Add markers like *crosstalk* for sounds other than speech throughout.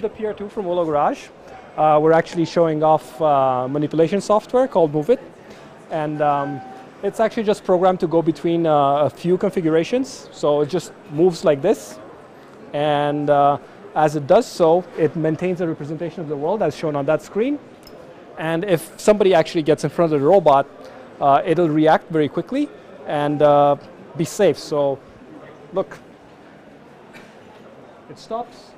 the PR2 from Willow Garage. Uh, we're actually showing off uh, manipulation software called MoveIt. And um, it's actually just programmed to go between uh, a few configurations. So it just moves like this. And uh, as it does so, it maintains a representation of the world as shown on that screen. And if somebody actually gets in front of the robot, uh, it'll react very quickly and uh, be safe. So look, it stops.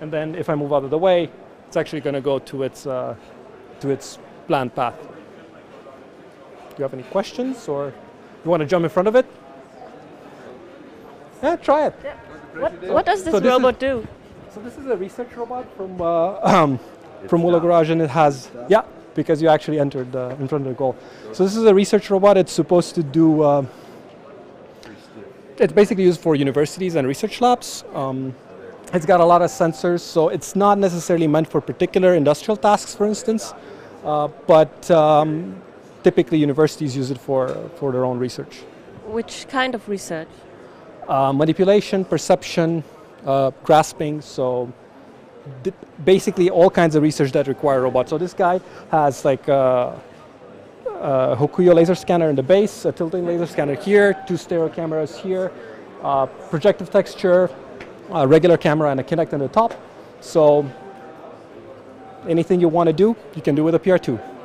And then if I move out of the way, it's actually going to go to its, uh, to its planned path. Do you have any questions or you want to jump in front of it? Yeah, try it. What, what does this So this is- robot do? So this is a research robot from uh, *clears throat* um, from Willow Garage, and it has yeah, because you actually entered uh, in front of the goal. So this is a research robot. It's supposed to do. Uh, it's basically used for universities and research labs. Um, it's got a lot of sensors, so it's not necessarily meant for particular industrial tasks, for instance. Uh, but um, typically, universities use it for for their own research. Which kind of research? uh, manipulation, perception, uh, grasping. So basically all kinds of research that require robots. So this guy has like a, a Hokuyo laser scanner in the base, a tilting laser scanner here, two stereo cameras here, uh, projective texture, a regular camera and a Kinect on the top. So anything you want to do, you can do with a PR2.